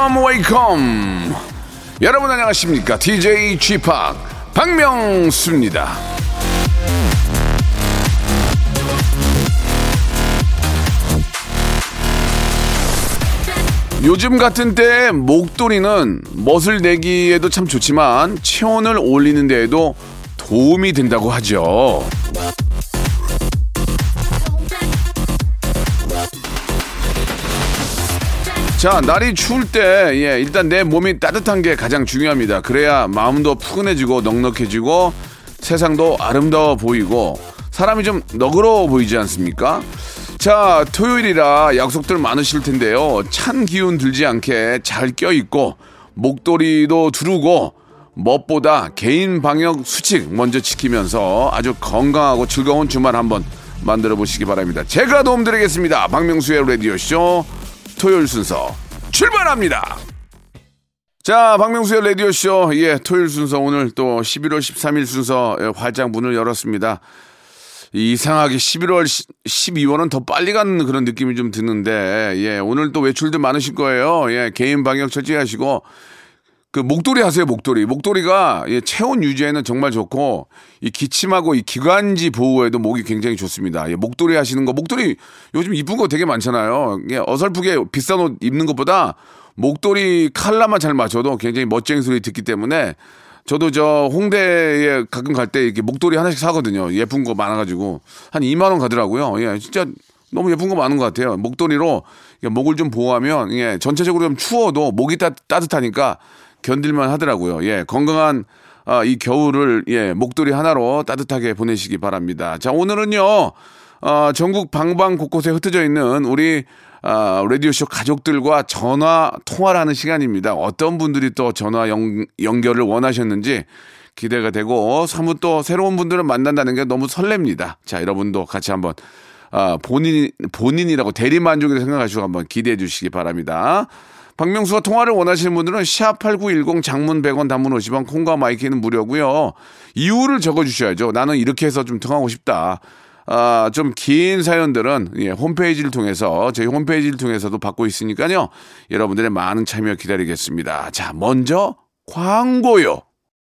Welcome welcome 여러분 안녕하십니까? DJ p 박명수입니다. 요즘 같은 때에 목도리는 멋을 내기에도 참 좋지만 체온을 올리는 데에도 도움이 된다고 하죠. 자, 날이 추울 때, 예, 일단 내 몸이 따뜻한 게 가장 중요합니다. 그래야 마음도 푸근해지고 넉넉해지고 세상도 아름다워 보이고 사람이 좀 너그러워 보이지 않습니까? 자, 토요일이라 약속들 많으실 텐데요. 찬 기운 들지 않게 잘 껴있고 목도리도 두르고 무엇보다 개인 방역 수칙 먼저 지키면서 아주 건강하고 즐거운 주말 한번 만들어 보시기 바랍니다. 제가 도움드리겠습니다. 박명수의 라디오쇼 토요일 순서 출발합니다. 자, 박명수의 라디오쇼, 예, 토요일 순서 오늘 또 11월 13일 순서 예, 활짝 문을 열었습니다. 이상하게 11월, 12월은 더 빨리 가는 그런 느낌이 좀 드는데, 예, 오늘 또 외출들 많으실 거예요. 예, 개인 방역 철저히 하시고, 그 목도리 하세요 목도리? 목도리가 예, 체온 유지에는 정말 좋고 이 기침하고 이 기관지 보호에도 목이 굉장히 좋습니다. 예, 목도리 하시는 거 목도리 요즘 이쁜 거 되게 많잖아요. 예, 어설프게 비싼 옷 입는 것보다 목도리 칼라만 잘 맞춰도 굉장히 멋쟁이 소리 듣기 때문에 저도 저 홍대에 가끔 갈 때 이렇게 목도리 하나씩 사거든요. 예쁜 거 많아가지고. 한 2만 원 가더라고요. 예 진짜 너무 예쁜 거 많은 것 같아요. 목도리로 목을 좀 보호하면 예 전체적으로 좀 추워도 목이 따, 따뜻하니까 견딜만 하더라고요. 예, 건강한 아, 이 겨울을 예, 목도리 하나로 따뜻하게 보내시기 바랍니다. 자, 오늘은요. 어, 전국 방방 곳곳에 흩어져 있는 우리 아, 라디오쇼 가족들과 전화 통화를 하는 시간입니다. 어떤 분들이 또 전화 연, 연결을 원하셨는지 기대가 되고 사뭇 또 새로운 분들을 만난다는 게 너무 설렙니다. 자, 여러분도 같이 한번 아, 본인 본인이라고 대리 만족이라고 생각하시고 한번 기대해 주시기 바랍니다. 박명수와 통화를 원하시는 분들은 샵8910 장문 100원 단문 50원 콩과 마이키는 무료고요. 이유를 적어 주셔야죠. 나는 이렇게 해서 좀 통하고 싶다. 아, 좀 긴 사연들은 예, 홈페이지를 통해서 저희 홈페이지를 통해서도 받고 있으니까요. 여러분들의 많은 참여 기다리겠습니다. 자, 먼저 광고요.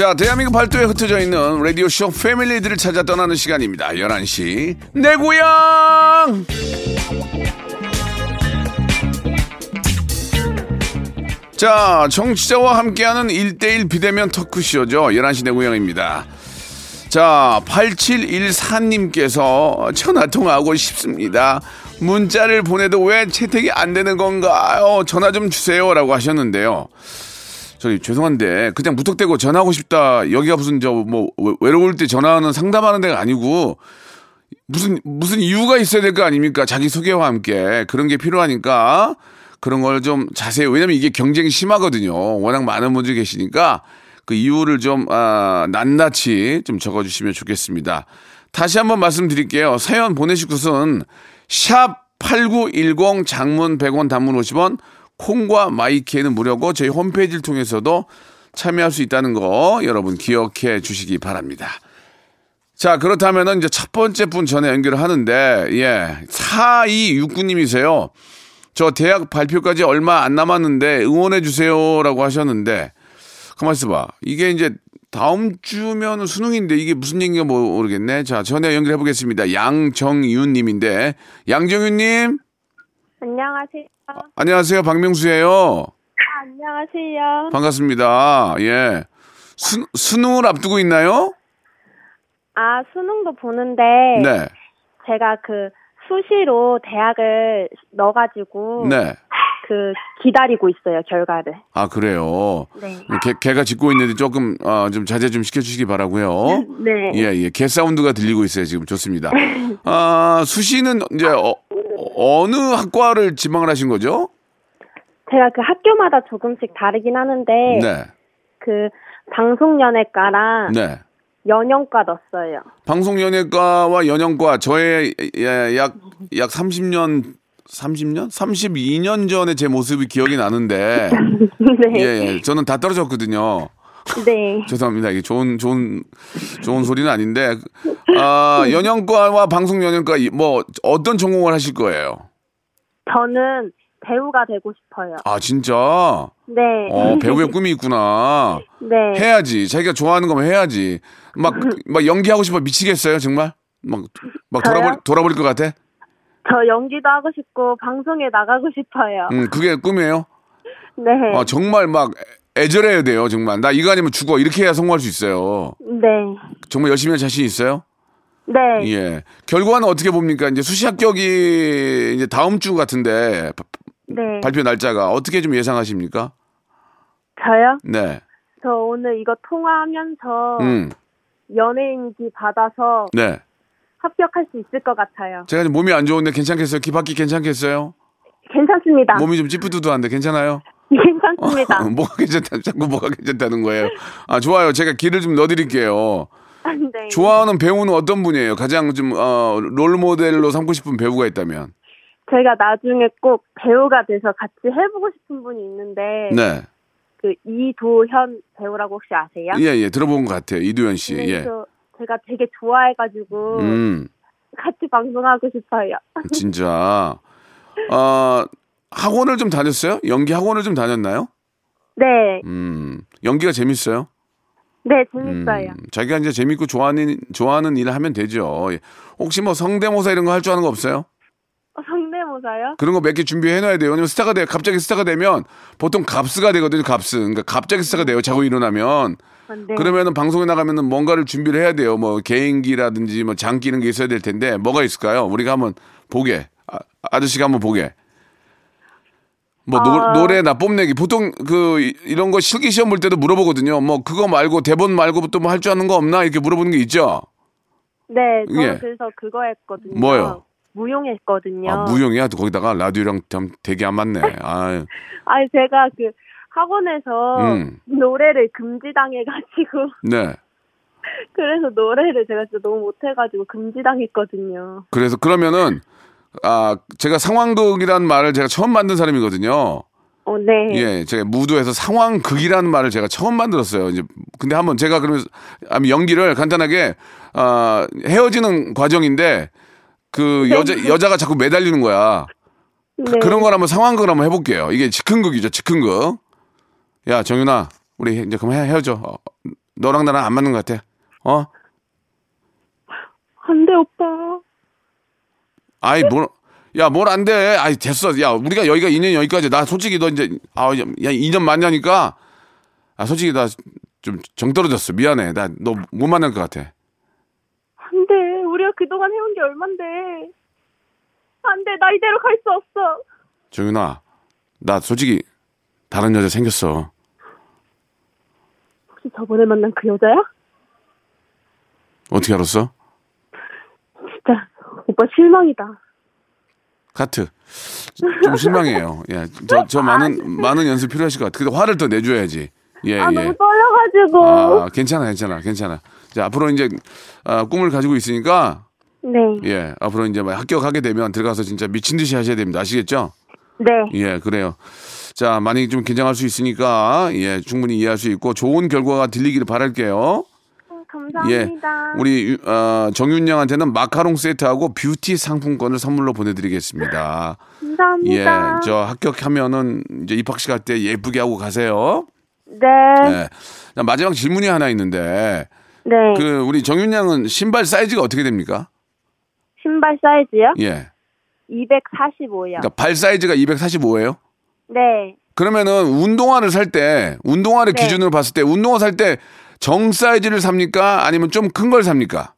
자, 대한민국 발도에 흩어져 있는 라디오쇼 패밀리들을 찾아 떠나는 시간입니다. 11시. 내 고향! 자, 정치자와 함께하는 1대1 비대면 터크쇼죠. 11시 내 고향입니다. 자, 8714님께서 전화통화하고 싶습니다. 문자를 보내도 왜 채택이 안 되는 건가요? 전화 좀 주세요. 라고 하셨는데요. 저기 죄송한데 그냥 무턱대고 전화하고 싶다. 여기가 무슨 저 뭐 외로울 때 전화하는 상담하는 데가 아니고 무슨 무슨 이유가 있어야 될 거 아닙니까? 자기 소개와 함께 그런 게 필요하니까 그런 걸 좀 자세히 왜냐면 이게 경쟁이 심하거든요. 워낙 많은 분들이 계시니까 그 이유를 좀 아, 낱낱이 좀 적어주시면 좋겠습니다. 다시 한번 말씀드릴게요. 사연 보내실 곳은 샵 8910 장문 100원 단문 50원 콩과 마이키에는 무료고 저희 홈페이지를 통해서도 참여할 수 있다는 거 여러분 기억해 주시기 바랍니다. 자, 그렇다면은 이제 첫 번째 분 전에 연결을 하는데, 예, 4269님이세요. 저 대학 발표까지 얼마 안 남았는데 응원해 주세요 라고 하셨는데, 가만 있어봐. 이게 이제 다음 주면 수능인데 이게 무슨 얘기인가 모르겠네. 자, 전에 연결해 보겠습니다. 양정윤 님인데, 양정윤 님. 안녕하세요. 안녕하세요. 박명수예요. 안녕하세요. 반갑습니다. 예. 수, 수능을 앞두고 있나요? 아, 수능도 보는데 네. 제가 그 수시로 대학을 넣어가지고 네. 그 기다리고 있어요 결과를. 아 그래요. 네. 개, 개가 짖고 있는데 조금 어, 좀 자제 좀 시켜주시기 바라고요. 네. 예, 예. 개 사운드가 들리고 있어요. 지금 좋습니다. 아, 수시는 이제 어, 어느 학과를 지망을 하신 거죠? 제가 그 학교마다 조금씩 다르긴 하는데 네. 그 방송연예과랑 네. 연영과 넣었어요. 방송연예과와 연영과 저의 예, 약, 약 30년, 30년? 32년 전에 제 모습이 기억이 나는데, 네. 예, 예. 저는 다 떨어졌거든요. 네. 죄송합니다. 이게 좋은, 좋은, 좋은 소리는 아닌데, 아, 연영과와 방송연예과, 이- 뭐, 어떤 전공을 하실 거예요? 저는 배우가 되고 싶어요. 아, 진짜? 네. 어, 배우의 꿈이 있구나. 네. 해야지. 자기가 좋아하는 거면 해야지. 막, 막 연기하고 싶어 미치겠어요, 정말? 막, 막 저요? 돌아버릴, 돌아버릴 것 같아? 저 연기도 하고 싶고 방송에 나가고 싶어요. 음, 그게 꿈이에요? 네. 아, 정말 막 애절해야 돼요, 정말. 나 이거 아니면 죽어. 이렇게 해야 성공할 수 있어요. 네. 정말 열심히 할 자신 있어요? 네. 예. 결과는 어떻게 봅니까? 이제 수시 합격이 이제 다음 주 같은데 바- 네. 발표 날짜가 어떻게 좀 예상하십니까? 저요? 네. 저 오늘 이거 통화하면서 음. 연예인기 받아서 네. 합격할 수 있을 것 같아요. 제가 지금 몸이 안 좋은데 괜찮겠어요? 기 받기 괜찮겠어요? 괜찮습니다. 몸이 좀 찌뿌두두한데 괜찮아요? 괜찮습니다. 뭐가 괜찮다, 자꾸 뭐가 괜찮다는 거예요. 아, 좋아요. 제가 길을 좀 넣어드릴게요. 네. 좋아하는 배우는 어떤 분이에요? 가장 좀, 어, 롤 모델로 삼고 싶은 배우가 있다면? 제가 나중에 꼭 배우가 돼서 같이 해보고 싶은 분이 있는데 네. 그 이도현 배우라고 혹시 아세요? 예, 예. 들어본 것 같아요. 이두현 씨. 네, 예. 저 제가 되게 좋아해가지고 음, 같이 방송하고 싶어요. 진짜. 어, 학원을 좀 다녔어요? 연기 학원을 좀 다녔나요? 네, 음, 연기가 재밌어요? 네 음, 재밌어요. 자기가 이제 재밌고 좋아하는, 좋아하는 일을 하면 되죠. 예. 혹시 뭐 성대모사 이런 거 할 줄 아는 거 없어요? 어, 성대모사요? 그런 거 몇 개 준비해 놔야 돼요. 왜냐면 스타가 돼, 갑자기 스타가 되면 보통 갑스가 되거든요, 갑스. 그러니까 갑자기 스타가 돼요, 자고 일어나면. 아, 네. 그러면은 방송에 나가면은 뭔가를 준비를 해야 돼요. 뭐 개인기라든지 뭐 장기 이런 게 있어야 될 텐데 뭐가 있을까요? 우리가 한번 보게. 아, 아저씨가 한번 보게. 뭐 노, 아. 노 래 나 뽐내기 보통 그 이- 이런 거 실기 시험 볼 때도 물어보거든요. 뭐 그거 말고 대본 말고 또 뭐 할 줄 아는 거 없나 이렇게 물어보는 게 있죠. 네, 저 예. 그래서 그거 했거든요. 뭐요? 무용했거든요. 아 무용이야. 또 거기다가 라디오랑 참 되게 안 맞네. 아, 아니 제가 그 학원에서 음. 노래를 금지당해가지고 네. 그래서 노래를 제가 진짜 너무 못해가지고 금지당했거든요. 그래서 그러면은 아 제가 상황극이라는 말을 제가 처음 만든 사람이거든요. 어, 네. 예, 제가 무도에서 상황극이라는 말을 제가 처음 만들었어요. 이제 근데 한번 제가 그러면 아, 연기를 간단하게 아, 헤어지는 과정인데 그 여자 여자가 자꾸 매달리는 거야. 네. 그 런 걸 한번 상황극을 한번 해볼게요. 이게 즉흥극이죠, 즉흥극. 야, 정윤아, 우리 이제 그만 헤- 헤어져. 어, 너랑 나랑 안 맞는 것 같아. 어? 안 돼 오빠. 아이 뭘, 야, 뭘 안 돼. 아이 됐어. 야, 우리가 여기가 2년 여기까지. 나 솔직히 너 이제 아, 야, 2년 만나니까 아, 솔직히 나 좀 정 떨어졌어. 미안해. 나 너 못 만날 것 같아. 안 돼 우리가 그동안 해온 게 얼만데. 안 돼 나 이대로 갈 수 없어. 정윤아, 나 솔직히 다른 여자 생겼어. 혹시 저번에 만난 그 여자야? 어떻게 알았어? 진짜 오빠 실망이다. 카트. 좀 실망해요. 예, 저, 저 많은 많은 연습 필요하실 것 같아. 근데 화를 더 내줘야지. 예, 아 예. 너무 떨려가지고. 아, 괜찮아, 괜찮아, 괜찮아. 자, 앞으로 이제 아, 꿈을 가지고 있으니까 네. 예, 앞으로 이제 막 합격하게 되면 들어가서 진짜 미친 듯이 하셔야 됩니다. 아시겠죠? 네. 예, 그래요. 자, 많이 좀 긴장할 수 있으니까 예, 충분히 이해할 수 있고 좋은 결과가 들리기를 바랄게요. 음, 예, 감사합니다. 우리 유- 어, 정윤 양한테는 마카롱 세트하고 뷰티 상품권을 선물로 보내드리겠습니다. 감사합니다. 예, 저 합격하면은 이제 입학식 할 때 예쁘게 하고 가세요. 네. 예. 자, 마지막 질문이 하나 있는데 네. 그 우리 정윤 양은 신발 사이즈가 어떻게 됩니까? 신발 사이즈요? 예. 245요. 그러니까 발 사이즈가 245예요? 네. 그러면은 운동화를 살 때 운동화를 네. 기준으로 봤을 때 운동화 살 때 정 사이즈를 삽니까? 아니면 좀 큰 걸 삽니까?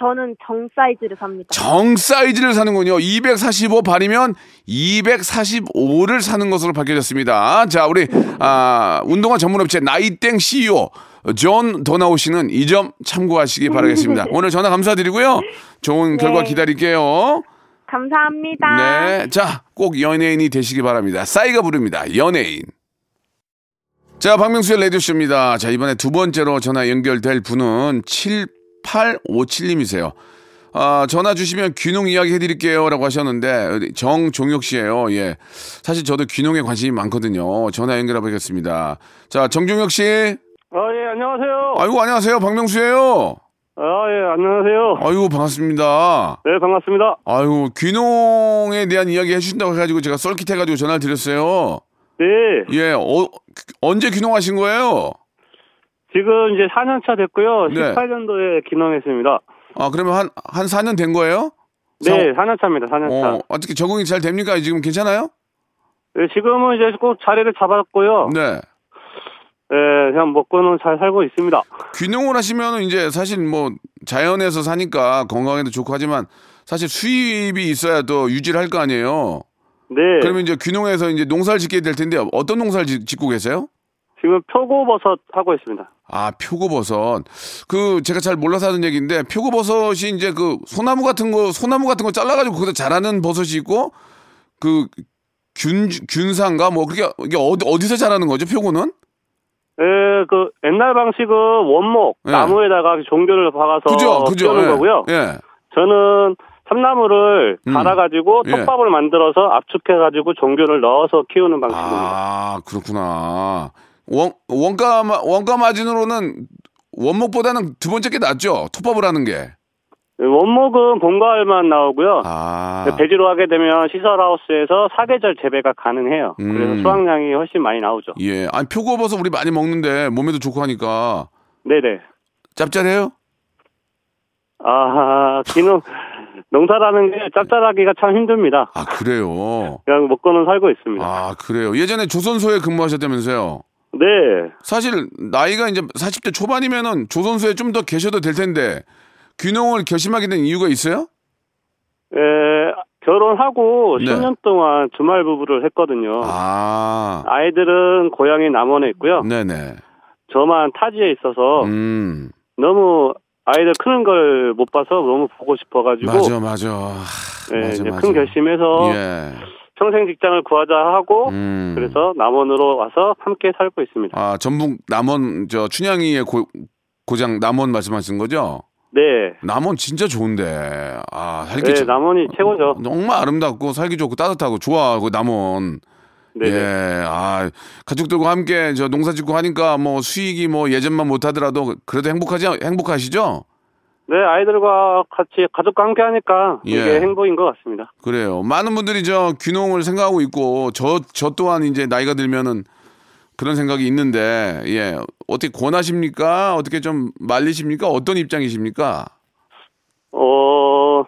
저는 정 사이즈를 삽니다. 정 사이즈를 사는군요. 245 발이면 245를 사는 것으로 밝혀졌습니다. 자, 우리 아, 운동화 전문 업체 나이땡 CEO 존 도나우 씨는 이 점 참고하시기 바라겠습니다. 오늘 전화 감사드리고요. 좋은 결과 네. 기다릴게요. 감사합니다. 네. 자, 꼭 연예인이 되시기 바랍니다. 싸이가 부릅니다. 연예인. 자, 박명수의 라디오쇼입니다. 자, 이번에 두 번째로 전화 연결될 분은 7857님이세요. 아, 전화 주시면 귀농 이야기 해드릴게요. 라고 하셨는데, 정종혁 씨예요 예. 사실 저도 귀농에 관심이 많거든요. 전화 연결해 보겠습니다. 자, 정종혁 씨. 아, 예, 안녕하세요. 아이고, 안녕하세요. 박명수예요 아, 예, 안녕하세요. 아이고, 반갑습니다. 네, 반갑습니다. 아이고, 귀농에 대한 이야기 해주신다고 해가지고 제가 썰kit해가지고 전화를 드렸어요. 네, 예, 어, 언제 귀농하신 거예요? 지금 이제 4년 차 됐고요. 네. 18년도에 기농했습니다. 아, 그러면 한, 한 4년 된 거예요? 네, 4년 차입니다. 4년 차. 어, 어떻게 적응이 잘 됩니까? 지금 괜찮아요? 네, 지금은 이제 꼭 자리를 잡았고요. 네. 네, 그냥 먹고는 잘 살고 있습니다. 귀농을 하시면은 이제 사실 뭐 자연에서 사니까 건강에도 좋고 하지만 사실 수입이 있어야 또 유지를 할 거 아니에요? 네, 그러면 이제 귀농해서 이제 농사를 짓게 될 텐데 어떤 농사를 짓- 짓고 계세요? 지금 표고버섯 하고 있습니다. 아, 표고버섯. 그 제가 잘 몰라서 하는 얘기인데 표고버섯이 이제 그 소나무 같은 거 소나무 같은 거 잘라 가지고 거기서 자라는 버섯이 있고 그 균, 균상가 뭐 그게 이게 어디 어디서 자라는 거죠 표고는? 네, 그 옛날 방식은 원목 네. 나무에다가 종교를 박아서 그죠, 그죠. 예. 거고요. 예. 저는 삼나무를 음. 갈아가지고 예. 톱밥을 만들어서 압축해가지고 종교를 넣어서 키우는 방식입니다. 아 그렇구나. 원 원가 마- 원가 마진으로는 원목보다는 두 번째 게 낫죠. 톱밥을 하는 게. 원목은 봄 가을만 나오고요. 아. 배지로 하게 되면 시설하우스에서 사계절 재배가 가능해요. 음. 그래서 수확량이 훨씬 많이 나오죠. 예. 아니 표고버섯 우리 많이 먹는데 몸에도 좋고 하니까 네네. 짭짤해요? 아, 기능 농사라는 게 짭짤하기가 참 힘듭니다. 아 그래요. 그냥 먹고는 살고 있습니다. 아 그래요. 예전에 조선소에 근무하셨다면서요. 네. 사실 나이가 이제 40대 초반이면은 조선소에 좀 더 계셔도 될 텐데 귀농을 결심하게 된 이유가 있어요? 에, 결혼하고 네. 10년 동안 주말 부부를 했거든요. 아. 아이들은 고향이 남원에 있고요. 네네. 저만 타지에 있어서 음. 너무 아이들 크는 걸 못 봐서 너무 보고 싶어가지고 맞아 맞아. 네, 맞아, 이제 맞아. 큰 결심해서 예. 평생 직장을 구하자 하고 음. 그래서 남원으로 와서 함께 살고 있습니다. 아 전북 남원 저 춘향이의 고, 고장 남원 말씀하시는 거죠? 네, 남원 진짜 좋은데 아 살기 네 참- 남원이 최고죠. 정말 아름답고 살기 좋고 따뜻하고 좋아 그 남원. 네, 네. 예, 아 가족들과 함께 저 농사 짓고 하니까 뭐 수익이 뭐 예전만 못하더라도 그래도 행복하지 행복하시죠? 네, 아이들과 같이 가족과 함께 하니까 예. 이게 행복인 것 같습니다. 그래요. 많은 분들이 저 귀농을 생각하고 있고 저저 또한 이제 나이가 들면은 그런 생각이 있는데 예 어떻게 권하십니까? 어떻게 좀 말리십니까? 어떤 입장이십니까? 어,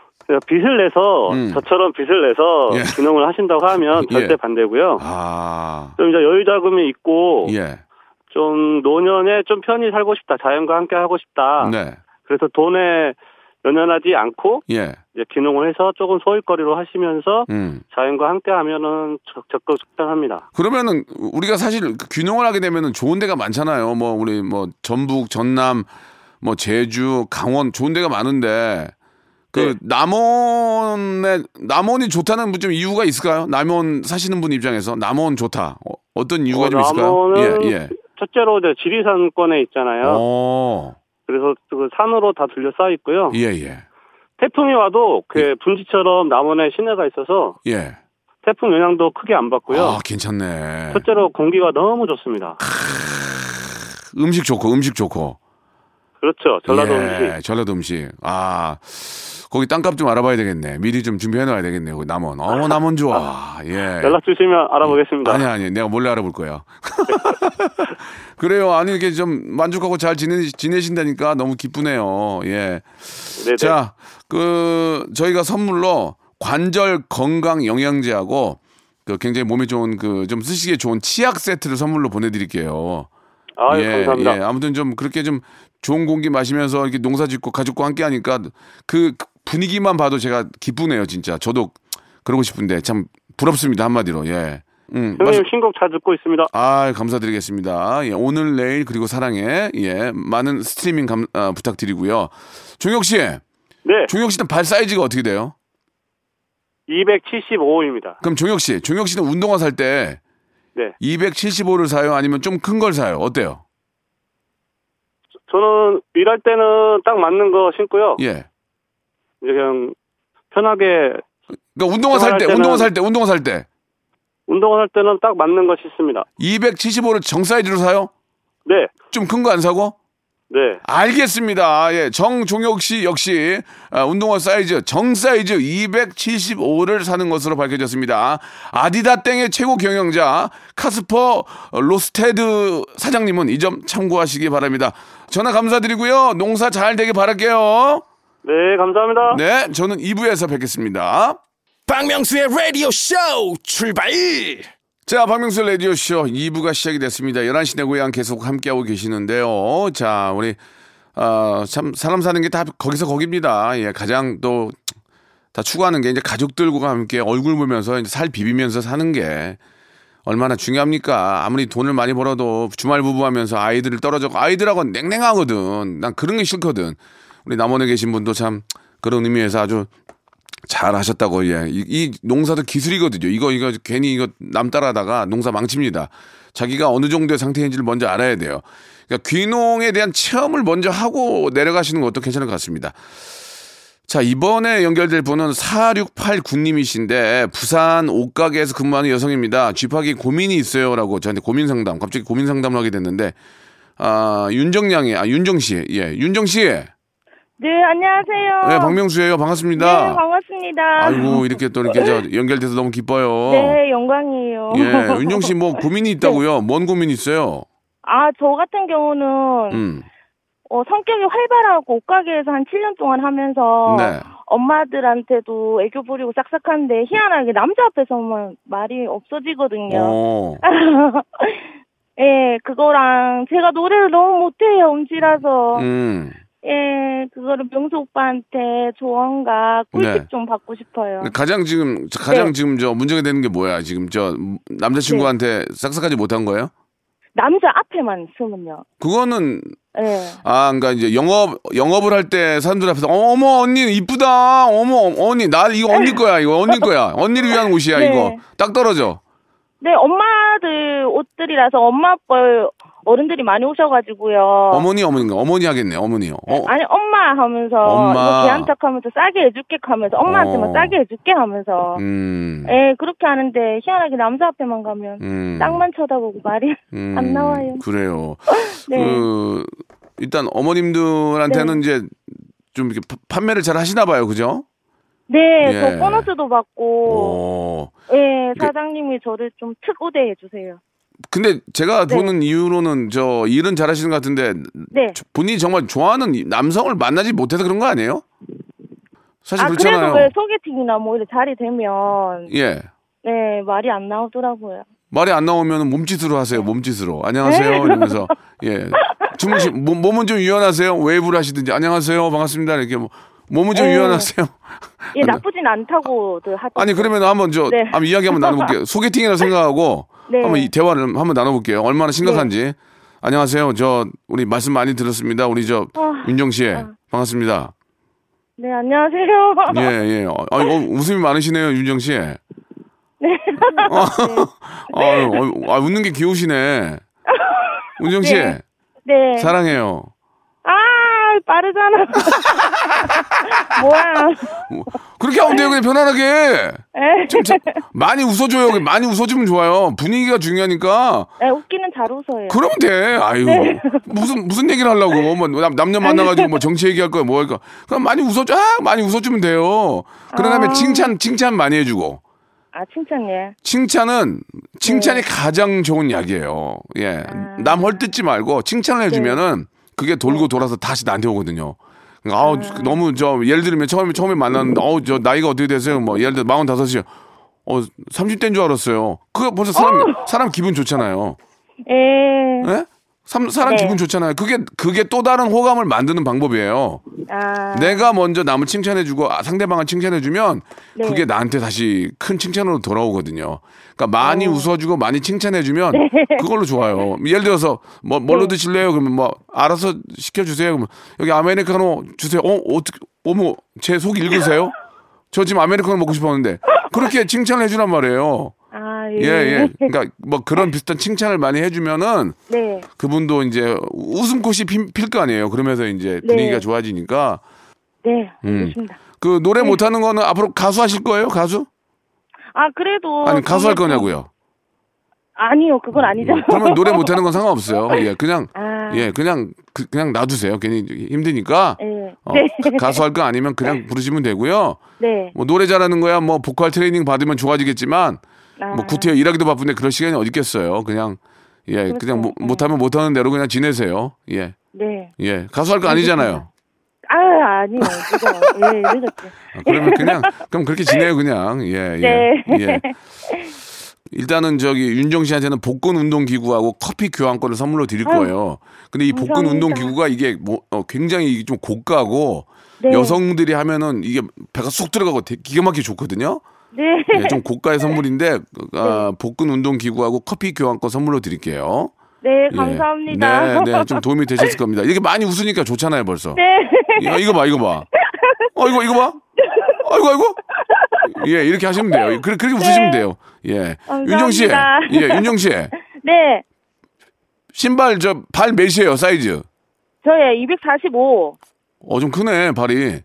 빚을 내서 음. 저처럼 빚을 내서 예. 귀농을 하신다고 하면 예. 절대 반대고요. 아 좀 이제 여유 자금이 있고 예, 좀 노년에 좀 편히 살고 싶다, 자연과 함께 하고 싶다. 네, 그래서 돈에 연연하지 않고 예, 이제 귀농을 해서 조금 소일거리로 하시면서 음. 자연과 함께 하면은 적- 적극 적당합니다. 그러면은 우리가 사실 그 귀농을 하게 되면은 좋은 데가 많잖아요. 뭐 우리 뭐 전북, 전남, 뭐 제주, 강원 좋은 데가 많은데 그 네. 남원에 남원이 좋다는 좀 이유가 있을까요? 남원 사시는 분 입장에서 남원 좋다. 어, 떤 이유가 어, 좀 있을까요? 남원은 예, 예. 첫째로 이제 지리산권에 있잖아요. 어, 그래서 그 산으로 다 둘러싸여 있고요. 예, 예, 태풍이 와도 그 분지처럼 남원에 시내가 있어서 예. 태풍 영향도 크게 안 받고요. 아, 괜찮네. 첫째로 공기가 너무 좋습니다. 음식 좋고, 음식 좋고. 그렇죠. 전라도 예, 음식. 전라도 음식. 아, 거기 땅값 좀 알아봐야 되겠네. 미리 좀 준비해 놔야 되겠네. 거기 남원. 어, 남원 좋아. 예. 연락 주시면 알아보겠습니다. 아니, 아니. 내가 몰래 알아볼 거야. 그래요. 아니, 이렇게 좀 만족하고 잘 지내, 지내신다니까 너무 기쁘네요. 예. 네네. 자, 그, 저희가 선물로 관절 건강 영양제하고 그 굉장히 몸에 좋은 그 좀 쓰시기에 좋은 치약 세트를 선물로 보내드릴게요. 아, 예, 감사합니다. 예. 아무튼 좀 그렇게 좀 좋은 공기 마시면서 이렇게 농사 짓고 가족과 함께 하니까 그 분위기만 봐도 제가 기쁘네요, 진짜. 저도 그러고 싶은데 참 부럽습니다, 한마디로. 예. 음, 형님 말씀- 신곡 잘 듣고 있습니다. 아, 감사드리겠습니다. 예, 오늘, 내일, 그리고 사랑해. 예, 많은 스트리밍 감, 아, 부탁드리고요. 종혁 씨, 네, 종혁 씨는 발 사이즈가 어떻게 돼요? 275입니다. 그럼 종혁 씨, 종혁 씨는 운동화 살 때 네, 275를 사요? 아니면 좀 큰 걸 사요? 어때요? 저는 일할 때는 딱 맞는 거 신고요. 예. 이제 그냥 편하게 그러니까 운동화 살 때, 운동화 살 때, 운동화 살 때. 운동을 할 때는 딱 맞는 거 신습니다. 275를 정 사이즈로 사요? 네, 좀 큰 거 안 사고? 네, 알겠습니다. 예, 정종혁 씨 역시 아, 운동화 사이즈 정 사이즈 275를 사는 것으로 밝혀졌습니다. 아디다 땡의 최고 경영자 카스퍼 로스테드 사장님은 이 점 참고하시기 바랍니다. 전화 감사드리고요. 농사 잘 되길 바랄게요. 네, 감사합니다. 네, 저는 2부에서 뵙겠습니다. 박명수의 라디오 쇼 출발 자, 박명수 라디오 쇼 2부가 시작이 됐습니다. 11시 내 고향 계속 함께하고 계시는데요. 자, 우리, 어, 참, 사람 사는 게 다 거기서 거깁니다. 예, 가장 또, 다 추구하는 게 이제 가족들과 함께 얼굴 보면서 이제 살 비비면서 사는 게 얼마나 중요합니까? 아무리 돈을 많이 벌어도 주말 부부 하면서 아이들을 떨어져, 아이들하고 냉랭하거든. 난 그런 게 싫거든. 우리 남원에 계신 분도 참 그런 의미에서 아주 잘 하셨다고 예. 이, 이 농사도 기술이거든요. 이거 이거 괜히 이거 남 따라다가 농사 망칩니다. 자기가 어느 정도의 상태인지를 먼저 알아야 돼요. 그러니까 귀농에 대한 체험을 먼저 하고 내려가시는 것도 괜찮을 것 같습니다. 자, 이번에 연결될 분은 4689님이신데 부산 옷가게에서 근무하는 여성입니다. 쥐파기 고민이 있어요 라고 저한테 고민 상담, 갑자기 고민 상담을 하게 됐는데 아, 윤정양이 아, 윤정 씨. 예. 윤정 씨. 네, 안녕하세요. 네, 박명수예요. 반갑습니다. 네, 반갑습니다. 아이고 이렇게 또 이렇게 저 연결돼서 너무 기뻐요. 네, 영광이에요. 예, 윤정 씨뭐 고민이 있다고요? 뭔 고민 있어요? 아, 저 같은 경우는 음, 어, 성격이 활발하고 옷가게에서 한 7년 동안 하면서 네. 엄마들한테도 애교 부리고 싹싹한데 희한하게 남자 앞에서만 말이 없어지거든요. 어, 예, 그거랑 제가 노래를 너무 못해요, 음치라서. 음. 예, 그거를 명수 오빠한테 조언과 꿀팁 네. 좀 받고 싶어요. 가장 지금 가장 네. 지금 저 문제가 되는 게 뭐야? 지금 저 남자친구한테 싹싹하지 못한 거예요? 남자 앞에만 쓰면요. 그거는 예. 아, 그러니까 이제 영업 영업을 할 때 사람들 앞에서 어머 언니 이쁘다. 어머 언니 나 이거 언니 거야. 이거 언니 거야. 언니를 위한 옷이야 네. 이거. 딱 떨어져. 네, 엄마들 옷들이라서 엄마 뻘 어른들이 많이 오셔가지고요. 어머니 어머니인가? 어머니 하겠네. 어머니요. 어, 아니 엄마 하면서 엄마. 이거 개한 척하면서 싸게 해줄게 하면서 엄마한테만 어. 싸게 해줄게 하면서 음. 예 그렇게 하는데 희한하게 남자 앞에만 가면 음. 땅만 쳐다보고 말이 음, 안 나와요. 그래요. 네. 그 일단 어머님들한테는 이제 좀 이렇게 파- 판매를 잘 하시나 봐요, 그죠? 네, 예. 저 보너스도 받고 어. 예 사장님이 저를 좀 특우대 해 주세요. 근데 제가 네. 보는 이유로는 저 일은 잘 하시는 것 같은데 네. 본인이 정말 좋아하는 이- 남성을 만나지 못해서 그런 거 아니에요? 사실 아 그렇잖아요. 그래도 왜 소개팅이나 뭐 이렇게 자리 되면 예. 네 말이 안 나오더라고요. 말이 안 나오면 몸짓으로 하세요. 몸짓으로. 안녕하세요. 네. 이러면서 예. 주무시 몸, 몸은 좀 유연하세요. 웨이브를 하시든지 안녕하세요. 반갑습니다. 이렇게 뭐 몸은 좀 네. 유연하세요. 예 나쁘진 않다고들 하던데. 아니 그러면 한번 저 네. 한번 이야기 한번 나눠볼게요. 소개팅이라고 생각하고 네. 한번 이 대화를 한번 나눠볼게요. 얼마나 심각한지. 안녕하세요. 저 우리 말씀 많이 들었습니다. 우리 저 아, 윤정 씨 반갑습니다. 네 안녕하세요. 예 예. 어, 아, 어, 웃음이 많으시네요, 윤정 씨. 네. 어, 아유, 어, 아, 웃는 게 귀여우시네. 윤정 씨 네. 네. 사랑해요. 아 빠르잖아. 뭐야? 뭐, 그렇게 하면 돼요. 그냥 편안하게. 에. 좀 자- 많이 웃어줘요. 많이 웃어주면 좋아요. 분위기가 중요하니까. 네, 웃기는 잘 웃어요. 그러면 돼. 아유. 네. 무슨, 무슨 얘기를 하려고. 뭐, 남, 남녀 만나가지고 뭐 정치 얘기할 거야, 뭐 할까. 그럼 많이 웃어줘. 아, 많이 웃어주면 돼요. 그런 다음에 아. 칭찬, 칭찬 많이 해주고. 아 칭찬 예. 칭찬은, 칭찬이 가장 좋은 약이에요. 예. 네. 아. 남 헐뜯지 말고 칭찬을 해주면은 그게 돌고 돌아서 다시 나한테 오거든요. 그러니까 아우, 아. 너무 저, 예를 들면 처음에, 처음에 만났는데, 어우, 저 나이가 어떻게 되세요? 뭐, 예를 들어 45이요. 어, 30대인 줄 알았어요. 그거 벌써 사람, 사람 기분 좋잖아요. 예. 예? 삼- 사람 네. 기분 좋잖아요. 그게 그게 또 다른 호감을 만드는 방법이에요. 아, 내가 먼저 남을 칭찬해주고 아, 상대방을 칭찬해주면 네. 그게 나한테 다시 큰 칭찬으로 돌아오거든요. 그러니까 많이 웃어주고 많이 칭찬해주면 그걸로 좋아요. 예를 들어서 뭐 뭘로 네. 드실래요? 그러면 뭐 알아서 시켜주세요. 그러면 여기 아메리카노 주세요. 어 어떻게 어머 제 속 읽으세요? 저 지금 아메리카노 먹고 싶었는데 그렇게 칭찬을 해주란 말이에요. 아, 예, 예. 그러니까 뭐 그런 비슷한 칭찬을 많이 해주면은 네. 그분도 이제 웃음꽃이 필 거 아니에요. 그러면서 이제 네. 분위기가 좋아지니까 네. 음. 알겠습니다. 그 노래 못하는 거는 앞으로 가수 하실 거예요? 가수? 아, 그래도. 아니 가수 할 거냐고요? 아니요, 그건 아니죠. 그러면 노래 못하는 건 상관없어요. 예, 그냥 아. 예, 그냥 그, 냥 놔두세요. 괜히 힘드니까. 네. 어, 네. 가- 가수 할 거 아니면 그냥 부르시면 되고요. 네. 뭐 노래 잘하는 거야 뭐 보컬 트레이닝 받으면 좋아지겠지만 아. 뭐 구태여 일하기도 바쁜데 그럴 시간이 어디 있겠어요. 그냥 예, 그냥 뭐, 네. 못하면 못하는 대로 그냥 지내세요. 예, 네. 예, 가수 할 거 아니잖아요. 아, 아니요. 그죠. 예, 늦었죠. 아, 그러면 그냥 그럼 그렇게 지내요 그냥 예, 예, 네. 예. 일단은 저기 윤정 씨한테는 복근 운동 기구하고 커피 교환권을 선물로 드릴 거예요. 근데 이 복근 감사합니다. 운동 기구가 이게 뭐 어, 굉장히 좀 고가고 네. 여성들이 하면은 이게 배가 쏙 들어가고 기가 막히게 좋거든요. 네. 예, 좀 고가의 선물인데 아, 복근 운동 기구하고 커피 교환권 선물로 드릴게요. 네, 예. 감사합니다. 네, 네, 좀 도움이 되셨을 겁니다. 이렇게 많이 웃으니까 좋잖아요, 벌써. 네. 이거, 이거 봐, 이거 봐. 어, 이거, 이거 봐. 아이고, 아이고. 예, 이렇게 하시면 돼요. 그렇게, 그렇게 웃으시면 돼요. 예. 감사합니다. 윤정 씨. 예, 윤정 씨. 네. 신발 저 발 몇이에요, 사이즈? 저의 245. 어, 좀 크네, 발이.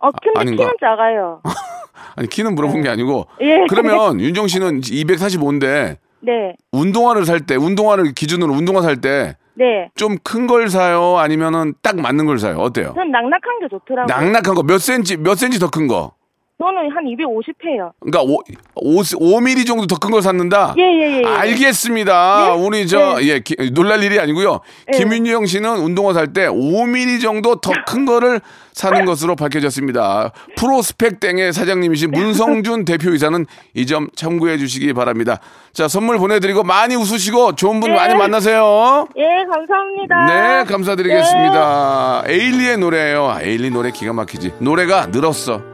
어, 근데 아 닌가? 키는 작아요. 아니, 키는 물어본 게 아니고. 예. 그러면 윤정 씨는 245인데 네. 운동화를 살 때, 운동화를 기준으로 운동화 살 때 네. 좀 큰 걸 사요? 아니면은 딱 맞는 걸 사요? 어때요? 전 낙낙한 게 좋더라고요. 낙낙한 거 몇 센치, 몇 센치 더 큰 거? 저는 한 250회요. 그러니까 5, 5, 5mm 정도 더 큰 걸 샀는다? 예, 예, 예. 예. 알겠습니다. 네? 우리 저, 네. 예, 기- 놀랄 일이 아니고요. 네. 김윤영 씨는 운동화 살 때 5mm 정도 더 큰 거를 사는 것으로 밝혀졌습니다. 프로스펙땡의 사장님이신 문성준 대표이사는 이 점 참고해 주시기 바랍니다. 자, 선물 보내드리고 많이 웃으시고 좋은 분 네. 많이 만나세요. 예, 감사합니다. 네, 감사드리겠습니다. 에일리의 노래예요. 에일리 노래 기가 막히지. 노래가 늘었어.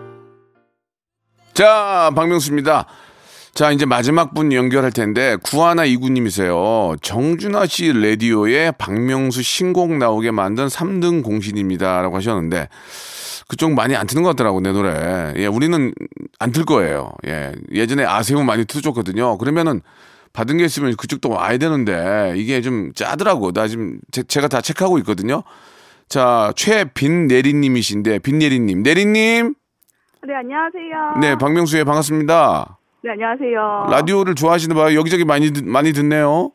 자, 박명수입니다. 자, 이제 마지막 분 연결할 텐데 구하나 이구님이세요. 정준하 씨 라디오에 박명수 신곡 나오게 만든 3등 공신입니다 라고 하셨는데 그쪽 많이 안 트는 것 같더라고 내 노래. 예, 우리는 안 틀 거예요. 예, 예전에 아세우 많이 틀어줬거든요. 그러면은 받은 게 있으면 그쪽도 와야 되는데 이게 좀 짜더라고. 나 지금 제, 가다 체크하고 있거든요. 자, 최빈내리님이신데 빈내리님, 내리님, 네, 안녕하세요. 네, 박명수예 반갑습니다. 네, 안녕하세요. 라디오를 좋아하시는 봐요. 여기저기 많이 듣- 많이 듣네요.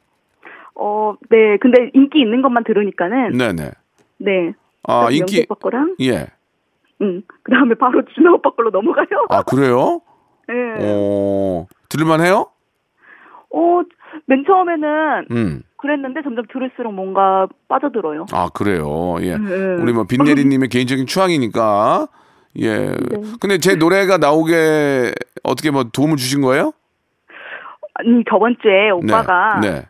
어, 네, 근데 인기 있는 것만 들으니까는 네 네. 네. 아 그래서 인기 오빠 거랑 예. 응. 그다음에 바로 준하 오빠 걸로 넘어가요. 아 그래요? 네. 어 들을만 해요? 어, 맨 처음에는 음. 그랬는데 점점 들을수록 뭔가 빠져들어요. 아 그래요. 예. 음. 우리 뭐 빈내리님의 개인적인 취향이니까 예. 네. 근데 제 노래가 나오게 어떻게 뭐 도움을 주신 거예요? 아니 저번 주에 오빠가 네. 네.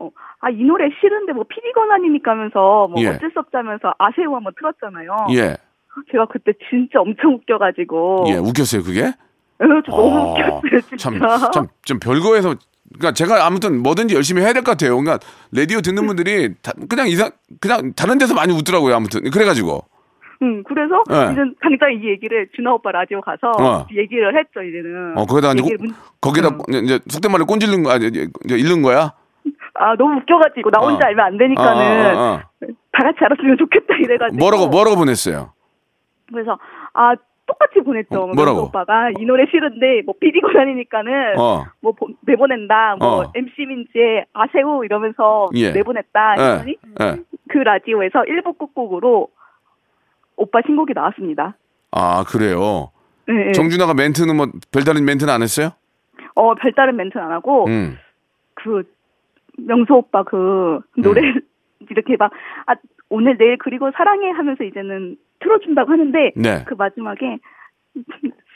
어, 아, 이 노래 싫은데 뭐 PD 권한이니까 하면서 뭐 예. 어쩔 수 없자면서 아세요 한번 틀었잖아요. 예. 제가 그때 진짜 엄청 웃겨가지고. 예. 웃겼어요 그게? 에, 저 너무 아, 웃겼어요, 진짜. 참, 참, 좀 별거에서, 그러니까 제가 아무튼 뭐든지 열심히 해야 될 것 같아요. 그러니까 라디오 듣는 분들이 다- 그냥 이상, 그냥 다른 데서 많이 웃더라고요. 아무튼 그래가지고. 응, 그래서 예. 이제 당장 이 얘기를 준하 오빠 라디오 가서 어. 얘기를 했죠, 이제는. 어 거기다 이제 꼭- 문- 거기다 음. 이제 속된 말로 꼰질른 거, 아니, 이제 잃는 거야. 아, 너무 웃겨가지고 나 혼자 어. 알면 안 되니까는 어, 어, 어. 다 같이 알았으면 좋겠다 이래가지고. 뭐라고 뭐라고 보냈어요? 그래서 아 똑같이 보냈죠. 어, 뭐라고? 오빠가 이 노래 싫은데 뭐 PD 권한이니까는 어. 뭐 보- 내보낸다. 뭐 어. MC 민지의 아세우 이러면서 예. 내보냈다. 예. 예. 그 라디오에서 1부 끝곡으로 오빠 신곡이 나왔습니다. 아 그래요. 예, 예. 정준하가 멘트는 뭐 별다른 멘트는 안 했어요? 어 별다른 멘트는 안 하고 음. 그 명수 오빠 그 노래 를 이렇게 막 아, 오늘 내일 그리고 사랑해 하면서 이제는 틀어준다고 하는데 네. 그 마지막에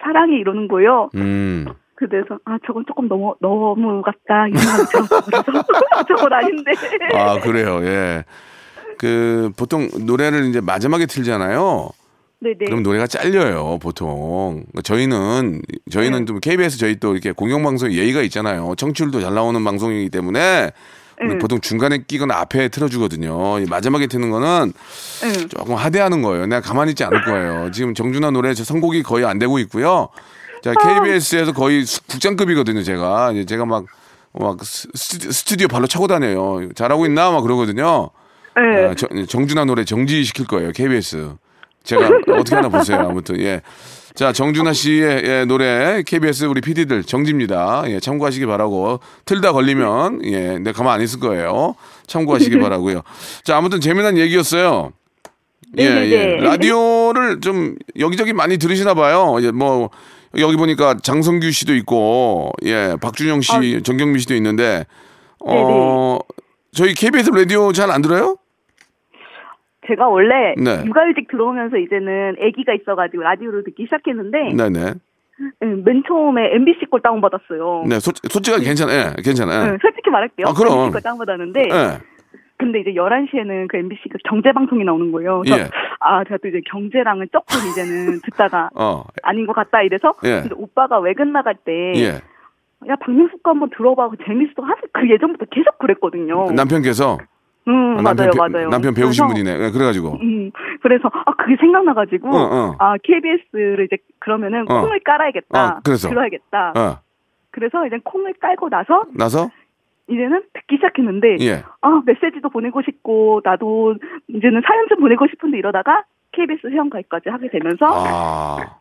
사랑해 이러는 거예요. 음. 그래서 아 저건 조금 너무 너무 같다 이 생각이 들었어. 그래서 저건 아닌데. 아, 그래요. 예. 그 보통 노래를 이제 마지막에 틀잖아요. 네네. 그럼 노래가 잘려요, 보통. 저희는, 저희는 네. 좀 KBS 저희 또 이렇게 공영방송 예의가 있잖아요. 청취율도 잘 나오는 방송이기 때문에 네. 보통 중간에 끼거나 앞에 틀어주거든요. 이 마지막에 트는 거는 네. 조금 하대하는 거예요. 내가 가만히 있지 않을 거예요. 지금 정준하 노래 저 선곡이 거의 안 되고 있고요. 자, KBS에서 거의 수- 국장급이거든요, 제가. 이제 제가 막, 막 스튜디오 발로 차고 다녀요. 잘하고 있나? 막 그러거든요. 네. 아, 저- 정준하 노래 정지시킬 거예요, KBS. 제가 어떻게 하나 보세요. 아무튼, 예. 자, 정준하 씨의 예, 노래, KBS 우리 PD들 정지입니다. 예, 참고하시기 바라고. 틀다 걸리면, 예, 내가 가만 안 있을 거예요. 참고하시기 바라고요. 자, 아무튼 재미난 얘기였어요. 예. 예. 라디오를 좀 여기저기 많이 들으시나 봐요. 예, 뭐, 여기 보니까 장성규 씨도 있고, 예, 박준영 씨, 정경미 씨도 있는데, 어, 저희 KBS 라디오 잘 안 들어요? 제가 원래 네. 육아휴직 들어오면서 이제는 아기가 있어가지고 라디오를 듣기 시작했는데 네네. 음, 맨 처음에 MBC 걸 다운 받았어요. 네, 솔, 솔직하게 괜찮아. 예, 괜찮아. 예. 솔직히 말할게요. 아, 그럼. MBC 걸 다운 받았는데 예. 근데 이제 11시에는 그 MBC가 경제 방송이 나오는 거예요. 그래서 예. 아, 제가 또 이제 경제랑은 조금 이제는 듣다가 어. 아닌 것 같다 이래서 예. 근데 오빠가 외근 나갈 때 예. 야, 박명수 거 한번 들어봐. 그거 재밌어. 하그 예전부터 계속 그랬거든요. 남편께서 음, 아, 맞아요, 남편, 배- 맞아요. 남편 배우신 그래서, 분이네. 예, 그래가지고. 음, 그래서 아 그게 생각나가지고 어, 어. 아 KBS를 이제 그러면은 어. 콩을 깔아야겠다. 어, 그래서? 들어야겠다. 어. 그래서 이제 콩을 깔고 나서 나서 이제는 듣기 시작했는데 예. 아 메시지도 보내고 싶고 나도 이제는 사연 좀 보내고 싶은데 이러다가 KBS 회원가입까지 하게 되면서 아.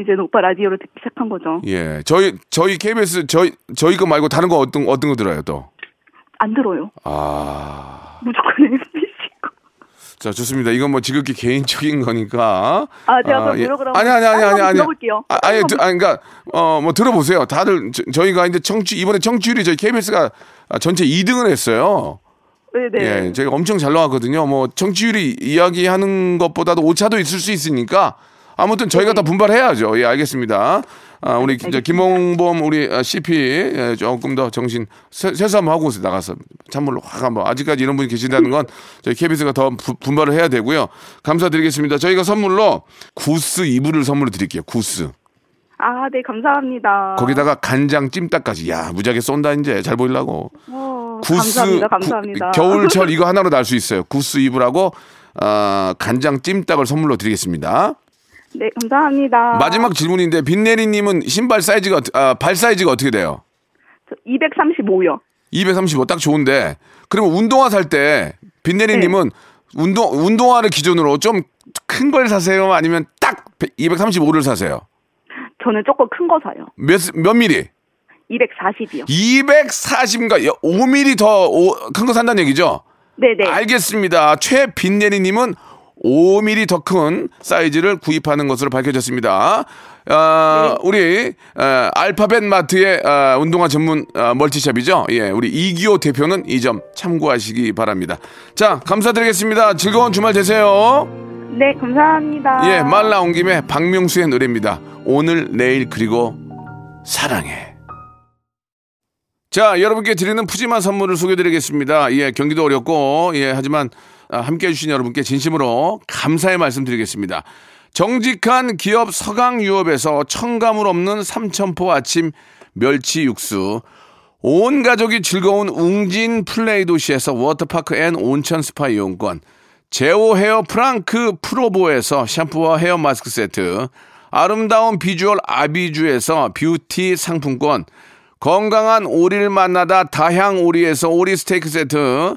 이제는 오빠 라디오를 듣기 시작한 거죠. 예. 저희 저희 KBS 저희 저희 거 말고 다른 거 어떤 어떤 거 들어요, 또? 안 들어요. 아. 무조건 MBC 거. 자, 좋습니다. 이건 뭐 지극히 개인적인 거니까. 아, 제가 그럼 예. 한번 아니 아니 아니 아니 아니. 들어볼게요. 아, 아니, 드- 아니 그러니까 어뭐 들어보세요. 다들 저, 희가 이제 청취 이번에 청취율이 저희 KBS가 전체 2등을 했어요. 네네. 예, 저희가 엄청 잘 나왔거든요. 뭐 청취율이 이야기하는 것보다도 오차도 있을 수 있으니까 아무튼 저희가 네. 더 분발해야죠. 예, 알겠습니다. 아, 우리 이제 김홍범 우리 아, CP 예, 조금 더 정신 세- 세수하고 나가서 찬물로 확 한번 아직까지 이런 분이 계신다는 건 저희 KBS가 더 부- 분발을 해야 되고요. 감사드리겠습니다. 저희가 선물로 구스 이불을 선물로 드릴게요. 구스. 아, 네, 감사합니다. 거기다가 간장 찜닭까지. 야, 무지하게 쏜다 이제 잘 보이려고. 어, 구스 감사합니다. 감사합니다. 구- 겨울철 이거 하나로 날 수 있어요. 구스 이불하고 어, 간장 찜닭을 선물로 드리겠습니다. 네, 감사합니다. 마지막 질문인데 빈내리님은 신발 사이즈가 아, 발 사이즈가 어떻게 돼요? 235요. 235 딱 좋은데 그러면 운동화 살 때 빈내리님은 네. 운동 운동화를 기준으로 좀 큰 걸 사세요? 아니면 딱 235를 사세요? 저는 조금 큰 거 사요. 몇몇 미리? 240이요. 240인가 5mm 더 큰 거 산다는 얘기죠? 네네. 알겠습니다. 최빈예리님은 5mm 더 큰 사이즈를 구입하는 것으로 밝혀졌습니다. 아, 우리 아, 알파벳 마트의 아, 운동화 전문 아, 멀티샵이죠. 예, 우리 이기호 대표는 이 점 참고하시기 바랍니다. 자, 감사드리겠습니다. 즐거운 주말 되세요. 네, 감사합니다. 예, 말 나온 김에 박명수의 노래입니다. 오늘, 내일, 그리고 사랑해. 자, 여러분께 드리는 푸짐한 선물을 소개드리겠습니다. 예, 경기도 어렵고, 예, 하지만 아, 함께 해주신 여러분께 진심으로 감사의 말씀 드리겠습니다. 정직한 기업 서강유업에서 첨가물 없는 삼천포 아침 멸치 육수, 온 가족이 즐거운 웅진 플레이 도시에서 워터파크 and 온천 스파 이용권, 제오 헤어 프랑크 프로보에서 샴푸와 헤어 마스크 세트, 아름다운 비주얼 아비주에서 뷰티 상품권, 건강한 오리를 만나다 다향 오리에서 오리 스테이크 세트,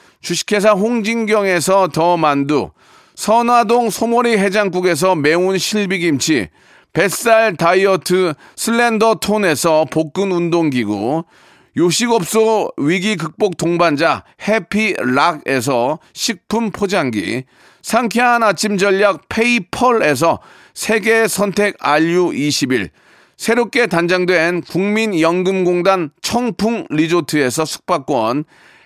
주식회사 홍진경에서 더 만두 선화동 소머리 해장국에서 매운 실비김치 뱃살 다이어트 슬렌더 톤에서 복근 운동기구, 요식업소 위기 극복 동반자 해피락에서 식품 포장기, 상쾌한 아침 전략 페이펄에서 세계 선택 RU21, 새롭게 단장된 국민연금공단 청풍 리조트에서 숙박권,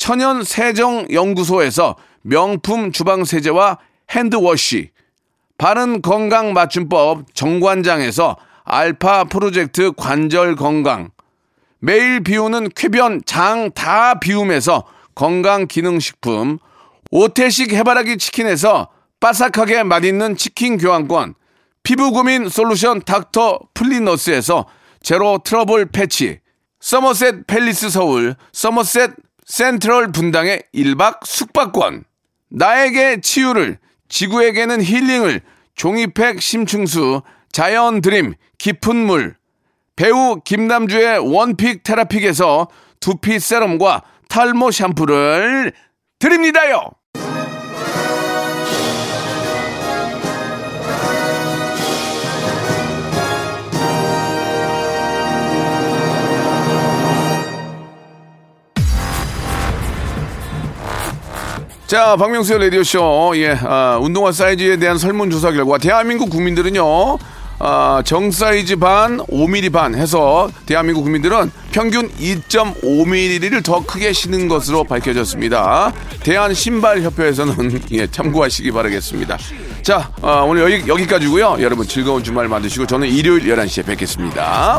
천연 세정 연구소에서 명품 주방 세제와 핸드워시, 바른 건강 맞춤법 정관장에서 알파 프로젝트 관절 건강, 매일 비우는 쾌변 장 다 비움에서 건강 기능 식품, 오태식 해바라기 치킨에서 바삭하게 맛있는 치킨 교환권, 피부 고민 솔루션 닥터 플리너스에서 제로 트러블 패치, 서머셋 팰리스 서울, 서머셋 센트럴 분당의 1박 숙박권, 나에게 치유를, 지구에게는 힐링을, 종이팩 심층수, 자연 드림, 깊은 물, 배우 김남주의 one pick 테라픽에서 두피 세럼과 탈모 샴푸를 드립니다요! 자, 박명수의 라디오쇼. 예, 아, 운동화 사이즈에 대한 설문조사 결과, 대한민국 국민들은요, 아, 정 사이즈 반, 5mm 반 해서 대한민국 국민들은 평균 2.5mm를 더 크게 신는 것으로 밝혀졌습니다. 대한 신발협회에서는 예, 참고하시기 바라겠습니다. 자, 아, 오늘 여기, 여기까지고요 여러분 즐거운 주말 만드시고 저는 일요일 11시에 뵙겠습니다.